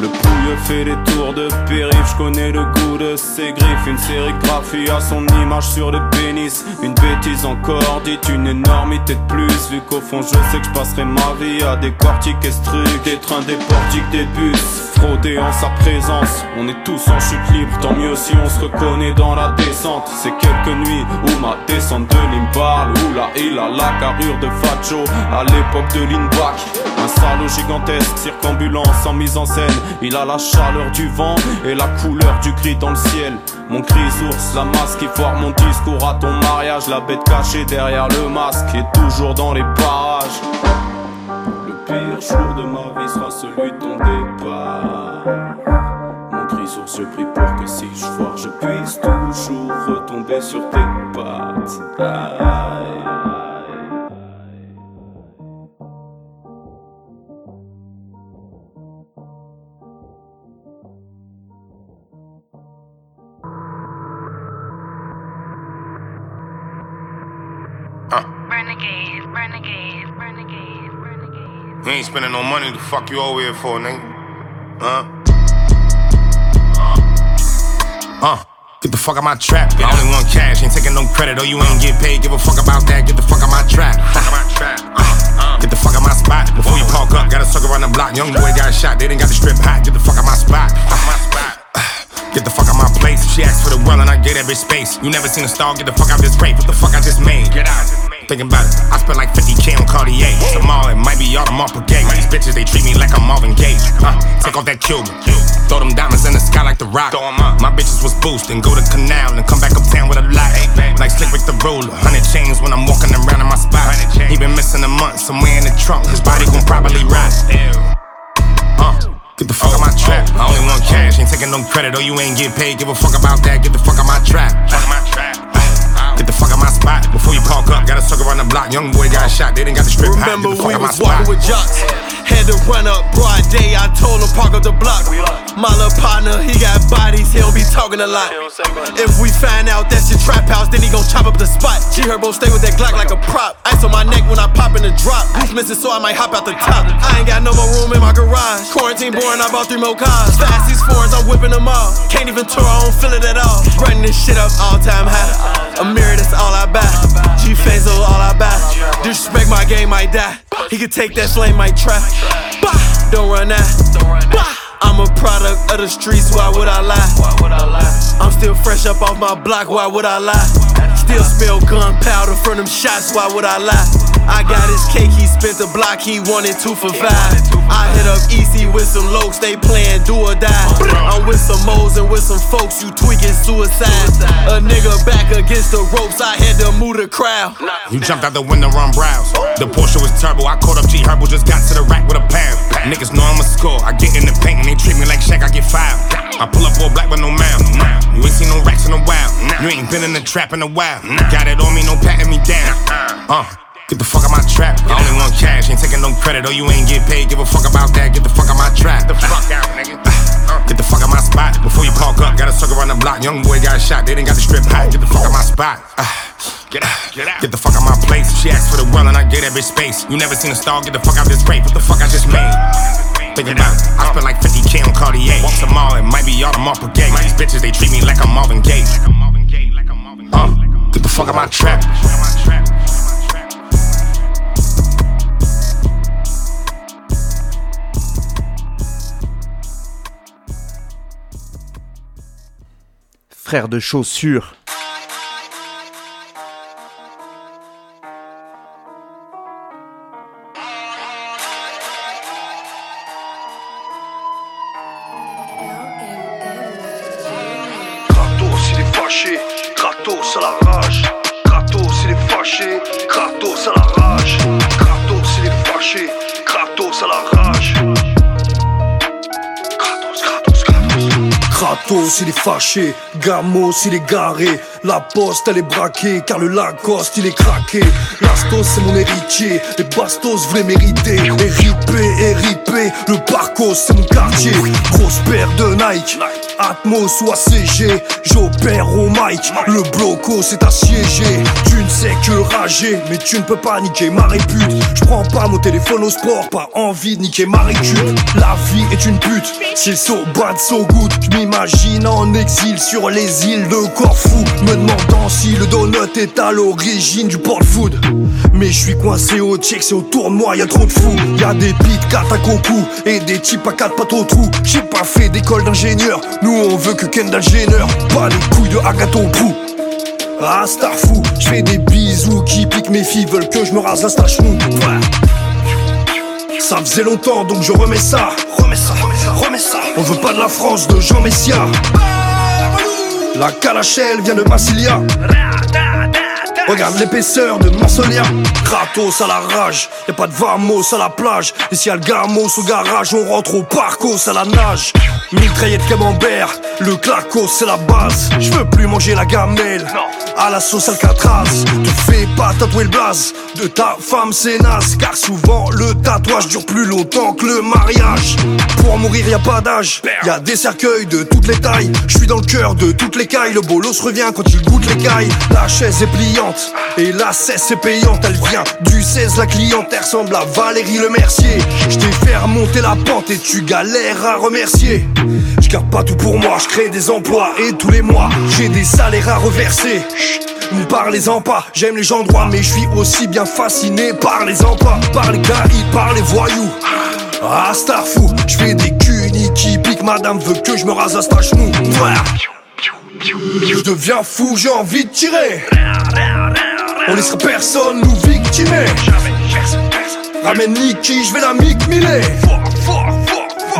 Le pouille fait les tours de périph', je connais le goût de ses griffes. Une sérigraphie à son image sur le pénis. Une bêtise encore dite, une énormité de plus. Vu qu'au fond, je sais que je passerai ma vie à des et trucs, des trains, des portiques, des bus frotté en sa présence. On est tous en chute libre, tant mieux si on se reconnaît dans la descente. C'est quelques nuits où ma descente de parle, où là il a la carrure de Facho à l'époque de Lindbach. Un salaud gigantesque, circambulant sans mise en scène. Il a la chaleur du vent et la couleur du gris dans le ciel. Mon cri source, la masse qui foire mon discours à ton mariage. La bête cachée derrière le masque est toujours dans les parages pire jour de ma vie sera celui de ton départ. Mon cri sur ce prix pour que si je foire, je puisse toujours retomber sur tes pattes. Aïe. Renegade, renegade, renegade. You ain't spending no money, the fuck you over here for, nigga? Huh? Uh. Get the fuck out my trap. I only want cash, ain't taking no credit. Oh, you ain't get paid, give a fuck about that. Get the fuck out my trap. Uh, get the fuck out my spot. Before you park up, got a sucker on the block. Young boy got shot, they didn't got the strip hot. Get the fuck out my spot. Get the fuck out my place. She asked for the well and I gave that bitch space. You never seen a star, get the fuck out this rape. What the fuck I just made? Get out. Thinking about it, I spent like 50k on Cartier. Tomorrow it might be all Audemars Piguet. These bitches, they treat me like I'm Marvin Gaye. Uh, take off that Cuban. Throw them diamonds in the sky like the rock. My bitches was boosting, go to canal and come back uptown with a lot. Like Slick Rick the Roller. Hundred chains when I'm walking around in my spot. He been missing a month, somewhere in the trunk. His body gon' probably rot. Uh, get the fuck out my trap. I only want cash, ain't taking no credit. Oh, you ain't get paid, give a fuck about that. Get the fuck out my trap. Get the fuck out my spot before you park up. Got a sucker on the block. Young boy got shot. They didn't got the strip. Remember we was walking with jocks. Had to run up broad day. I told him park up the block. My little partner, he got bodies. He'll be talking a lot. If we find out that's your trap house, then he gon' chop up the spot. G Herbo stay with that Glock like a prop. Ice on my neck when I pop in the drop. Who's missing so I might hop out the top. I ain't got no more room in my garage. Quarantine boring, I bought three more cars. Fast these foreigns, I'm whipping them all. Can't even tour, I don't feel it at all. Running this shit up all time high. A mirror, that's all I buy. G Fazo all I buy. Disrespect my game might die. He could take that flame, might try. Bah, don't run out. Bah. I'm a product of the streets, why would I lie? Why would I lie? I'm still fresh up off my block, why would I lie? Still smell gunpowder from them shots, why would I lie? I got his cake, he spent the block, he wanted two for five. I hit up Easy with some lokes, they playing do or die. I'm with some moles and with some folks, you tweaking suicide. A nigga back against the ropes, I had to move the crowd. You jumped out the window on brows. The Porsche was turbo, I caught up G Herbo, just got to the rack with a pound. Niggas know I'm a score, I get in the paint and they treat me like Shaq, I get filed. I pull up all black with no mouth. You ain't seen no racks in a while. You ain't been in the trap in a while. Got it on me, no patting me down. Uh. Get the fuck out my trap. I only want cash, ain't taking no credit. Oh, you ain't get paid, give a fuck about that. Get the fuck out my trap. The fuck out, nigga. Get the fuck out my spot. Before you park up, gotta circle around the block. Young boy got shot, they didn't got the strip hot. Get the fuck out my spot. Get out, get out. Get the fuck out my place. She asked for the well and I gave that bitch space. You never seen a star, get the fuck out this rape. What the fuck I just made? Think about it. I spent like 50k on Cartier. Walk to mall, it might be all the Marple Gay. These bitches, they treat me like I'm Marvin Gaye. Uh, get the fuck out my trap. Frère de chaussures. Fâché, Gamos il est garé. La poste elle est braquée car le Lacoste il est craqué. L'Astos c'est mon héritier, les bastos voulaient mériter. Éripé, éripé, le Parcos c'est mon quartier. Grosse paire de Nike. Atmos ou ACG, j'opère au mic, le bloco c'est assiégé. Tu ne sais que rager, mais tu ne peux pas niquer ma répute. Je prends pas mon téléphone au sport, pas envie de niquer ma récup. La vie est une pute, c'est so bad, so good. Je m'imagine en exil sur les îles de Corfou, me demandant si le donut est à l'origine du porte-food. Mais je suis coincé au check, c'est autour de moi, y a trop de fous. Y a des beats 4 à coco et des types à 4 pattes au trou. J'ai pas fait d'école d'ingénieur, nous on veut que Kendall Jenner. Pas les couilles de Agathe au bout. Ah, star fou, je fais des bisous qui piquent mes filles, veulent que je me rase la stache mou. Ça faisait longtemps donc je remets ça, remets ça, remets ça. On veut pas de la France de Jean Messia. La calachelle vient de Massilia. Regarde l'épaisseur de Marsolia Kratos à la rage Y'a pas de vamos à la plage. Si y'a le gamos au garage On rentre au parcos à la nage Mitraillette camembert Le clacos c'est la base. Je veux plus manger la gamelle. À la sauce Alcatraz. Te fais pas tatouer le blaze. De ta femme c'est naze. Car souvent le tatouage dure plus longtemps que le mariage. Pour mourir y a pas d'âge. Y a des cercueils de toutes les tailles. Je suis dans le cœur de toutes les cailles. Le bolos revient quand il goûte les cailles. La chaise est pliante. Et la cesse est payante, elle vient du 16, la cliente. Elle ressemble à Valérie Le Mercier. Je t'ai fait remonter la pente et tu galères à remercier. Je garde pas tout pour moi, je crée des emplois et tous les mois j'ai des salaires à reverser. Ne parlez-en pas, j'aime les gens droits, mais je suis aussi bien fasciné par les emplois, par les caïds, par les voyous. Ah, star fou, je fais des cunis qui piquent, madame veut que je me rase stache mou. Voilà. Je deviens fou, j'ai envie de tirer. On laissera personne nous victimer. Ramène Nicky, je vais la mic miller.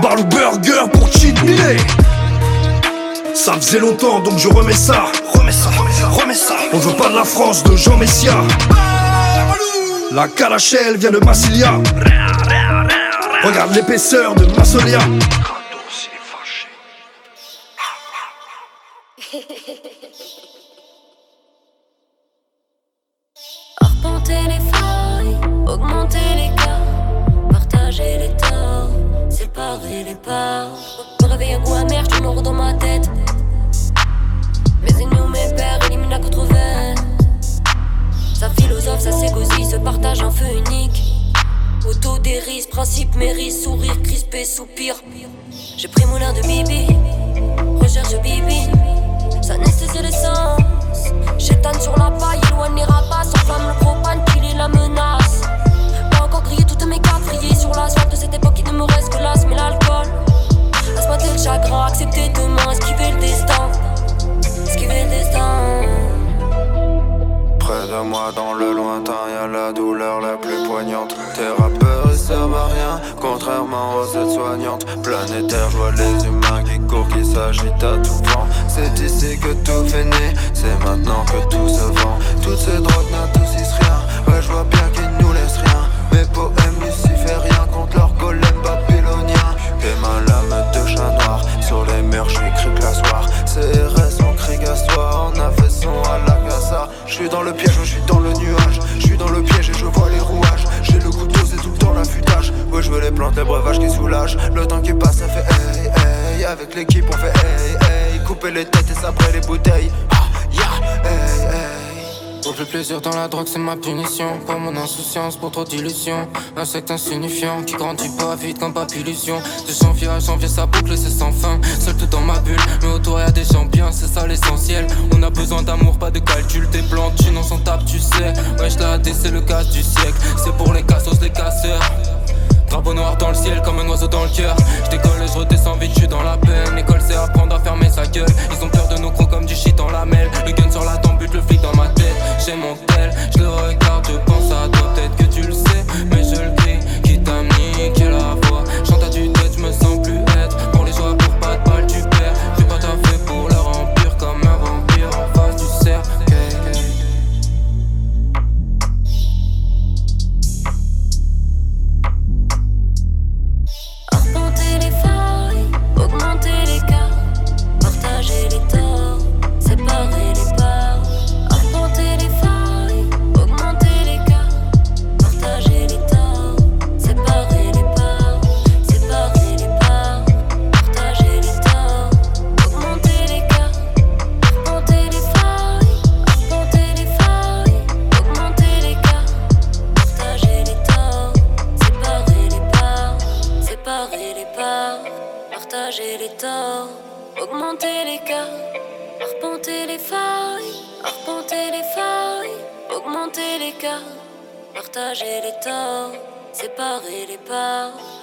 Barlou burger pour cheat miller. Ça faisait longtemps donc je remets ça. Remets ça, remets ça. On veut pas de la France de Jean Messia. La calachelle vient de Massilia. Regarde l'épaisseur de Massolia. séparer les parts. Me réveille un goût amer, je dans ma tête. Mes ennemis, mes pères, élimine la controverse. Sa philosophe, sa ségosie se partage un feu unique. Autodérice, principe, mérite, sourire, crispé, soupir. J'ai pris mon de bibi, recherche bibi. Ça anesthésie les sens. J'étonne sur la paille, éloigne les rapaces. Enflamme le propane, qu'il est la menace de mes quatre rayés sur l'asphalte de cette époque qui ne me reste que l'asthme et l'alcool. Asmater le chagrin, accepter demain, esquiver le destin. Esquiver le destin. Près de moi, dans le lointain, y'a la douleur la plus poignante. Tes ils servent à rien, contrairement aux aides-soignantes. Planétaire, je les humains qui courent, qui s'agitent à tout vent. C'est ici que tout finit, c'est maintenant que tout se vend. Toutes ces drogues soir. CRS en cri on a fait son à la casa. J'suis dans le piège, je suis dans le nuage. J'suis dans le piège et je vois les rouages. J'ai le couteau, c'est tout le temps l'affûtage. Ouais, je veux les plantes, les breuvages qui soulagent. Le temps qui passe, ça fait hey, hey. Avec l'équipe, on fait hey, hey. Couper les têtes et s'après les bouteilles. Ah, yeah, hey, hey. Pour le plaisir dans la drogue, c'est ma punition. Pour mon insouciance, pour trop d'illusions. Insecte insignifiant qui grandit pas vite comme papillusion. De janvier à janvier, ça boucle, c'est sans fin. Seul tout dans ma bulle, des c'est ça l'essentiel. On a besoin d'amour, pas de calcul. Tes plans, tu n'en sont tape, tu sais. Wesh, la AD, c'est le casse du siècle. C'est pour les cassos, les casseurs. Drapeau noir dans le ciel comme un oiseau dans le cœur. Je décolle et je redescends vite, je dans la peine. L'école c'est apprendre à fermer sa gueule. Ils ont peur de nos crocs comme du shit en lamelle. Le gun sur la tempe, bute le flic dans ma tête. J'ai mon tel, je le regarde, partager les torts, séparer les parts.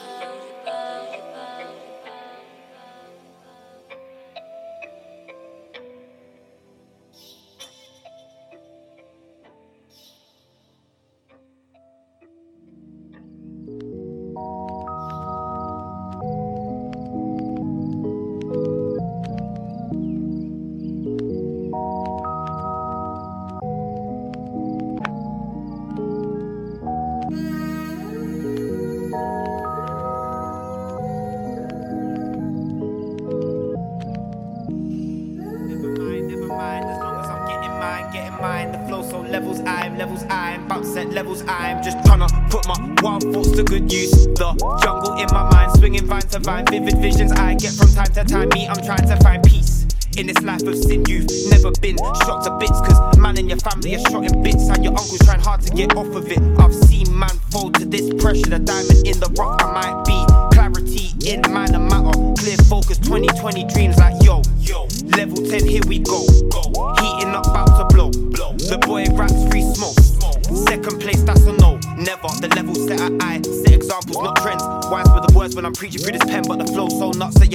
bringing vine to vine, vivid visions I get from time to time. Me, I'm trying to find peace. In this life of sin, you've never been shot to bits. Cause man and your family are shot in bits, and your uncle's trying hard to get off of it. I've seen man fold to this pressure, the diamond in the rock. I might be clarity in mind, a matter. Clear focus, 2020 dreams like yo, yo, level 10, here we go. go.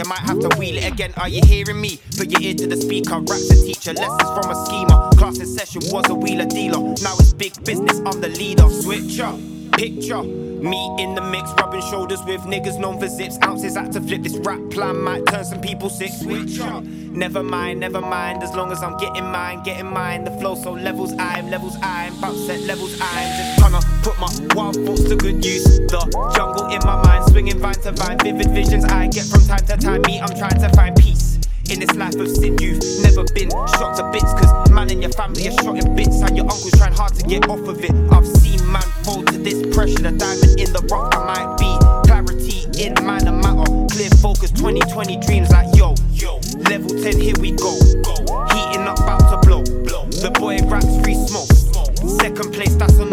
You might have to wheel it again. Are you hearing me? Put your ear to the speaker. Raps a teacher, lessons from a schemer. Class in session was a wheeler dealer. Now it's big business, I'm the leader. Switch up, picture. Me in the mix, rubbing shoulders with niggas known for zips. Ounces out to flip this rap plan, might turn some people sick. Switch up. Never mind, never mind, as long as I'm getting mine, getting mine. The flow so levels I'm, levels I'm, bout set levels I'm. Just trying to put my wild thoughts to good use. The jungle in my mind, swinging vine to vine, vivid visions I get from time to time. Me, I'm trying to find peace. In this life of sin, you've never been shot to bits. Cause man and your family are shot in bits. And your uncle's trying hard to get off of it. I've seen man fall to this pressure. The diamond in the rough, I might be. Clarity in mind matter. Clear focus, 2020 dreams like yo. yo. Level 10, here we go. Heating up, about to blow. The boy raps free smoke. Second place, that's no.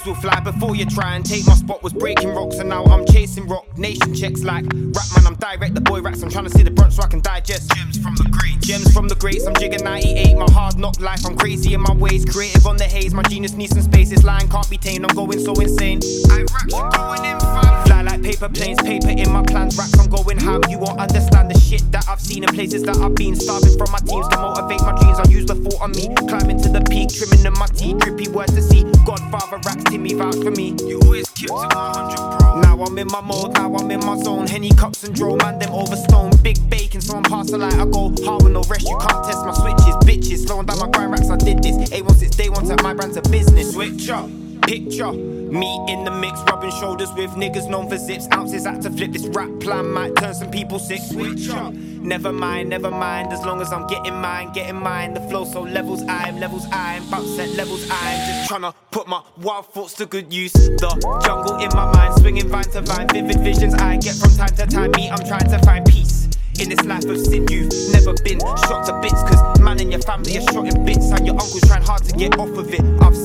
Pigs will fly before you try and take my spot. Was breaking rocks and now I'm chasing rock. Nation checks like rap man, I'm direct. The boy rats, I'm trying to see the brunt so I can digest. Gems from the greats, gems from the greats. I'm jigging 98. My hard knock life, I'm crazy in my ways. Creative on the haze, my genius needs some space. This line can't be tamed. I'm going so insane. I rap, you going in fam. Fly like paper planes, paper in my plans. Racks, I'm going ham. You won't understand the shit that I've seen in places that I've been. Starving from my teams to motivate my dreams. I use the thought on me. Climbing to the peak, trimming in my tea. Drippy words to see. Godfather racks, Timmy vouch for me. You always kept it 100, bro. Now I'm in my mode, now I'm in my zone. Henny cups and draw, man, them over stone. Big bacon, so I'm past the light. I go hard with no rest. You can't test my switches, bitches. Slowing down my grind racks, I did this. A1 since day one, at my brand's a business. Switch up, picture. Me in the mix, rubbing shoulders with niggas known for zips. Ounces out to flip this rap plan, might turn some people sick. Switch up. Never mind, never mind, as long as I'm getting mine, getting mine. The flow so levels I'm, levels I'm, bout set levels I'm. Just tryna put my wild thoughts to good use. The jungle in my mind, swinging vine to vine, vivid visions I get from time to time. Me, I'm trying to find peace. In this life of sin, you've never been shot to bits. Cause man and your family are shot in bits, and your uncle's trying hard to get off of it. I've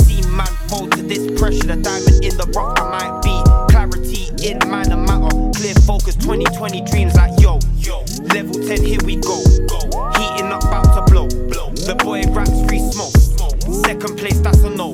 fall to this pressure, the diamond in the rough, I might be. Clarity in mind and matter, clear focus, 2020 dreams like yo, yo. Level 10, here we go. Heating up, about to blow. The boy raps free smoke. Second place, that's a no.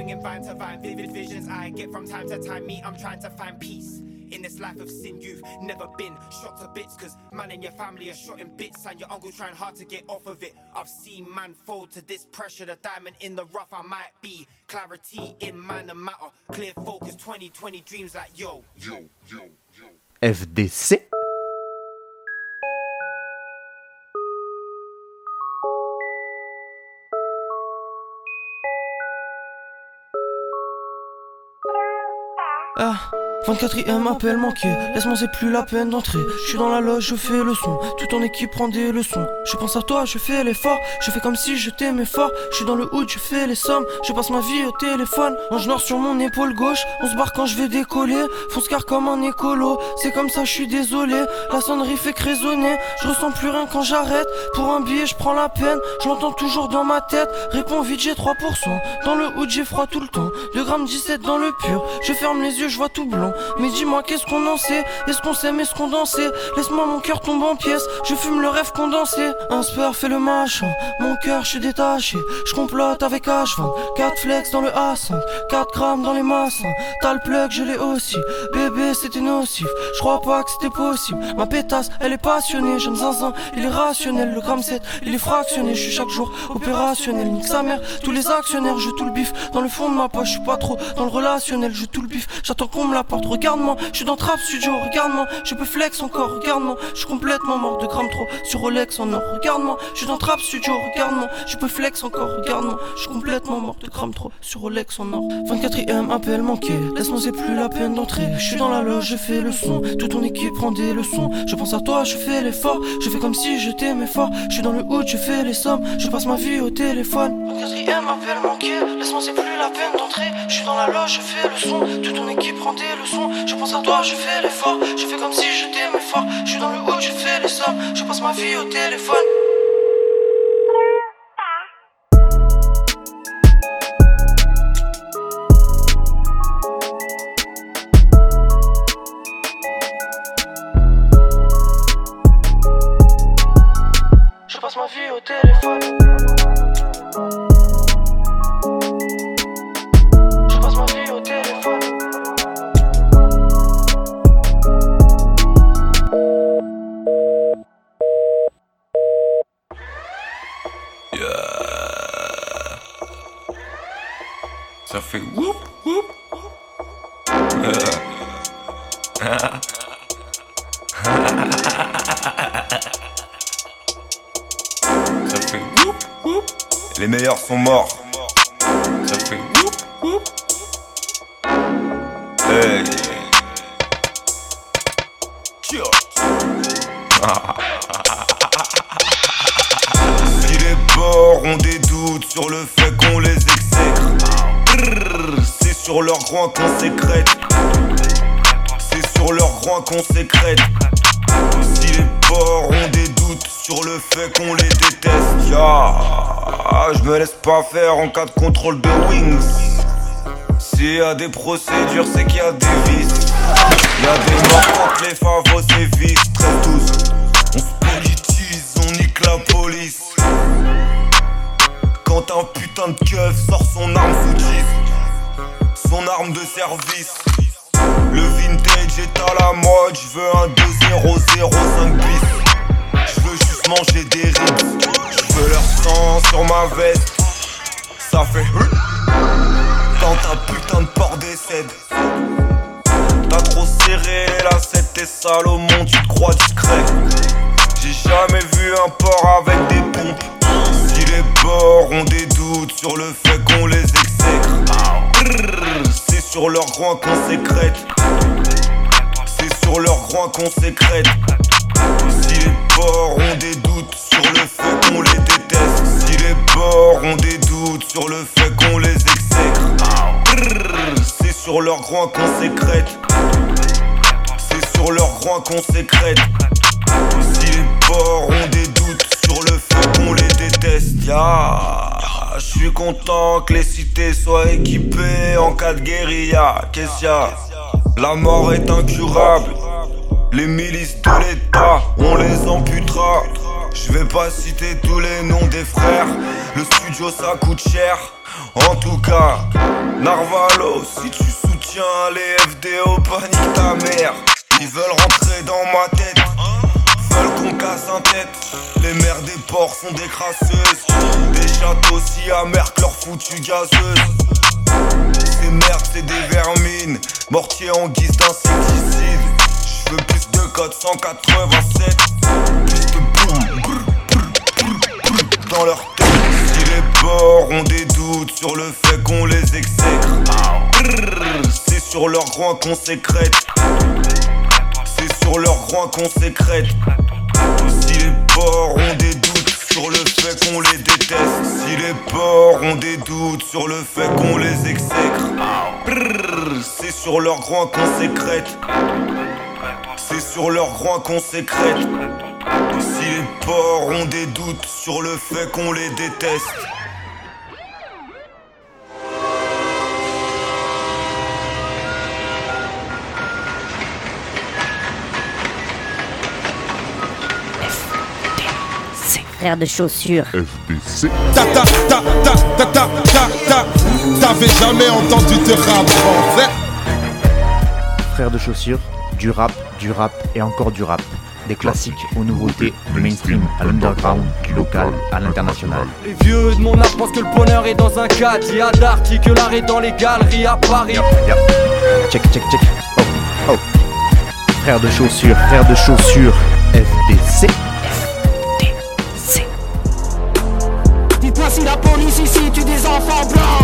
The vine to vine, vivid visions I get from time to time. Me, I'm trying to find peace. In this life of sin, you've never been shot to bits. Cause man and your family are shot in bits, and your uncle trying hard to get off of it. I've seen man fold to this pressure, the diamond in the rough, I might be. Clarity in mind and matter, clear focus, 2020 dreams like yo, yo, yo, yo. FDC. Ah, 24ème appel manqué, laisse-moi c'est plus la peine d'entrer. Je suis dans la loge, je fais le son, toute ton équipe prend des leçons. Je pense à toi, je fais l'effort, je fais comme si je t'aimais fort. Je suis dans le hood, je fais les sommes, je passe ma vie au téléphone. Ange noir sur mon épaule gauche, on se barre quand je vais décoller. Fonce car comme un écolo, c'est comme ça, je suis désolé. La sonnerie fait que résonner, je ressens plus rien quand j'arrête. Pour un billet, je prends la peine, je l'entends toujours dans ma tête. Réponds vite, j'ai 3%. Dans le hood, j'ai froid tout le temps. 2 grammes 17 dans le pur, je ferme les yeux, je vois tout blanc. Mais dis-moi, qu'est-ce qu'on en sait? Est-ce qu'on s'aime, est-ce qu'on dansait Laisse-moi mon cœur tombe en pièces, je fume le rêve condensé. Un spur fait le machin, mon cœur, je suis détaché. Je complote avec H20, 4 flex dans le A5, 4 grammes dans les massins. T'as le plug, je l'ai aussi. Bébé, c'était nocif, je crois pas que c'était possible. Ma pétasse, elle est passionnée, j'aime zinzin, il est rationnel. Le gramme 7, il est fractionné, je suis chaque jour opérationnel. Nique sa mère, tous les actionnaires, je tout le bif. Dans le fond de ma poche, je suis pas trop dans le relationnel, je tout le bif. J'attends qu'on me regarde-moi, je suis dans Trap Studio, regarde-moi, je peux flex encore, regarde-moi, je suis complètement mort de grammes trop sur Rolex en or, regarde-moi, je suis dans Trap Studio, regarde-moi, je peux flex encore, regarde-moi, je suis complètement mort de grammes trop sur Rolex en or. 24ème appel manqué, laisse-moi c'est plus la peine d'entrer, je suis dans la loge, je fais le son, toute ton équipe prend des leçons, je pense à toi, je fais l'effort, je fais comme si je t'aimais fort, je suis dans le hood, je fais les sommes, je passe ma vie au téléphone. 24ème appel manqué, laisse-moi c'est plus la peine d'entrer, je suis dans la loge, je fais le son, toute ton équipe prend des leçons, je pense à toi, je fais l'effort, je fais comme si je t'aimais fort, je suis dans le hood, je fais les sommes, je passe ma vie au téléphone. Fait qu'on les déteste, ya, je me laisse pas faire en cas de contrôle de wings. S'il y a des procédures, c'est qu'il y a des vices. Y a des morts quand les favos sévissent. Très douce, on se politise, on nique la police. Quand un putain de keuf sort son arme sous 10, son arme de service. Le vintage est à la mode, je veux un 2-0-0-5 bis. Manger des ribs. Je veux leur sang sur ma veste. Ça fait quand un putain de porc décède. T'as trop serré la 7 et Salomon, tu te crois discret. J'ai jamais vu un porc avec des pompes. Si les porcs ont des doutes sur le fait qu'on les exècre, c'est sur leur groin qu'on sécrète. C'est sur leur groin qu'on sécrète. Si les porcs ont des doutes sur le fait qu'on les déteste, si les porcs ont des doutes sur le fait qu'on les exècre, c'est sur leur groin qu'on sécrète. C'est sur leur groin qu'on sécrète. Si les porcs ont des doutes sur le fait qu'on les déteste, ya. Je suis content que les cités soient équipées en cas de guérilla. Qu'est-ce y a? La mort est incurable. Les milices de l'État, on les amputera. Je vais pas citer tous les noms des frères. Le studio ça coûte cher. En tout cas, Narvalo, si tu soutiens les FDO, panique ta mère. Ils veulent rentrer dans ma tête. Veulent qu'on casse un tête. Les mères des porcs sont des crasseuses. Des châteaux si amers que leur foutu gazeuse. Ces merdes, c'est des vermines. Mortier en guise d'insecticide. Plus de code 187. Plus de boum, brr, brr, brr, brr, dans leur tête. Si les porcs ont des doutes sur le fait qu'on les exècre, c'est sur leur groin qu'on sécrète. C'est sur leur groin qu'on sécrète. Si les porcs ont des doutes sur le fait qu'on les déteste, si les porcs ont des doutes sur le fait qu'on les exècre, c'est sur leur groin qu'on sécrète. C'est sur leur groin qu'on sécrète. Si les porcs ont des doutes sur le fait qu'on les déteste. Frère de chaussures. FBC. Ta ta ta ta ta ta ta ta. T'avais jamais entendu de rap Frères de chaussures, du rap, du rap et encore du rap. Des classiques aux nouveautés, du mainstream à l'underground, du local à l'international. Les vieux de mon âge pensent que le bonheur est dans un cadre. Il y a d'art que l'art est dans les galeries à Paris. Yep, yep. Check, check, check. Oh, oh. Frère de chaussures, frère de chaussures, FDC. FDC. Dites-moi si la police ici tue des enfants blancs.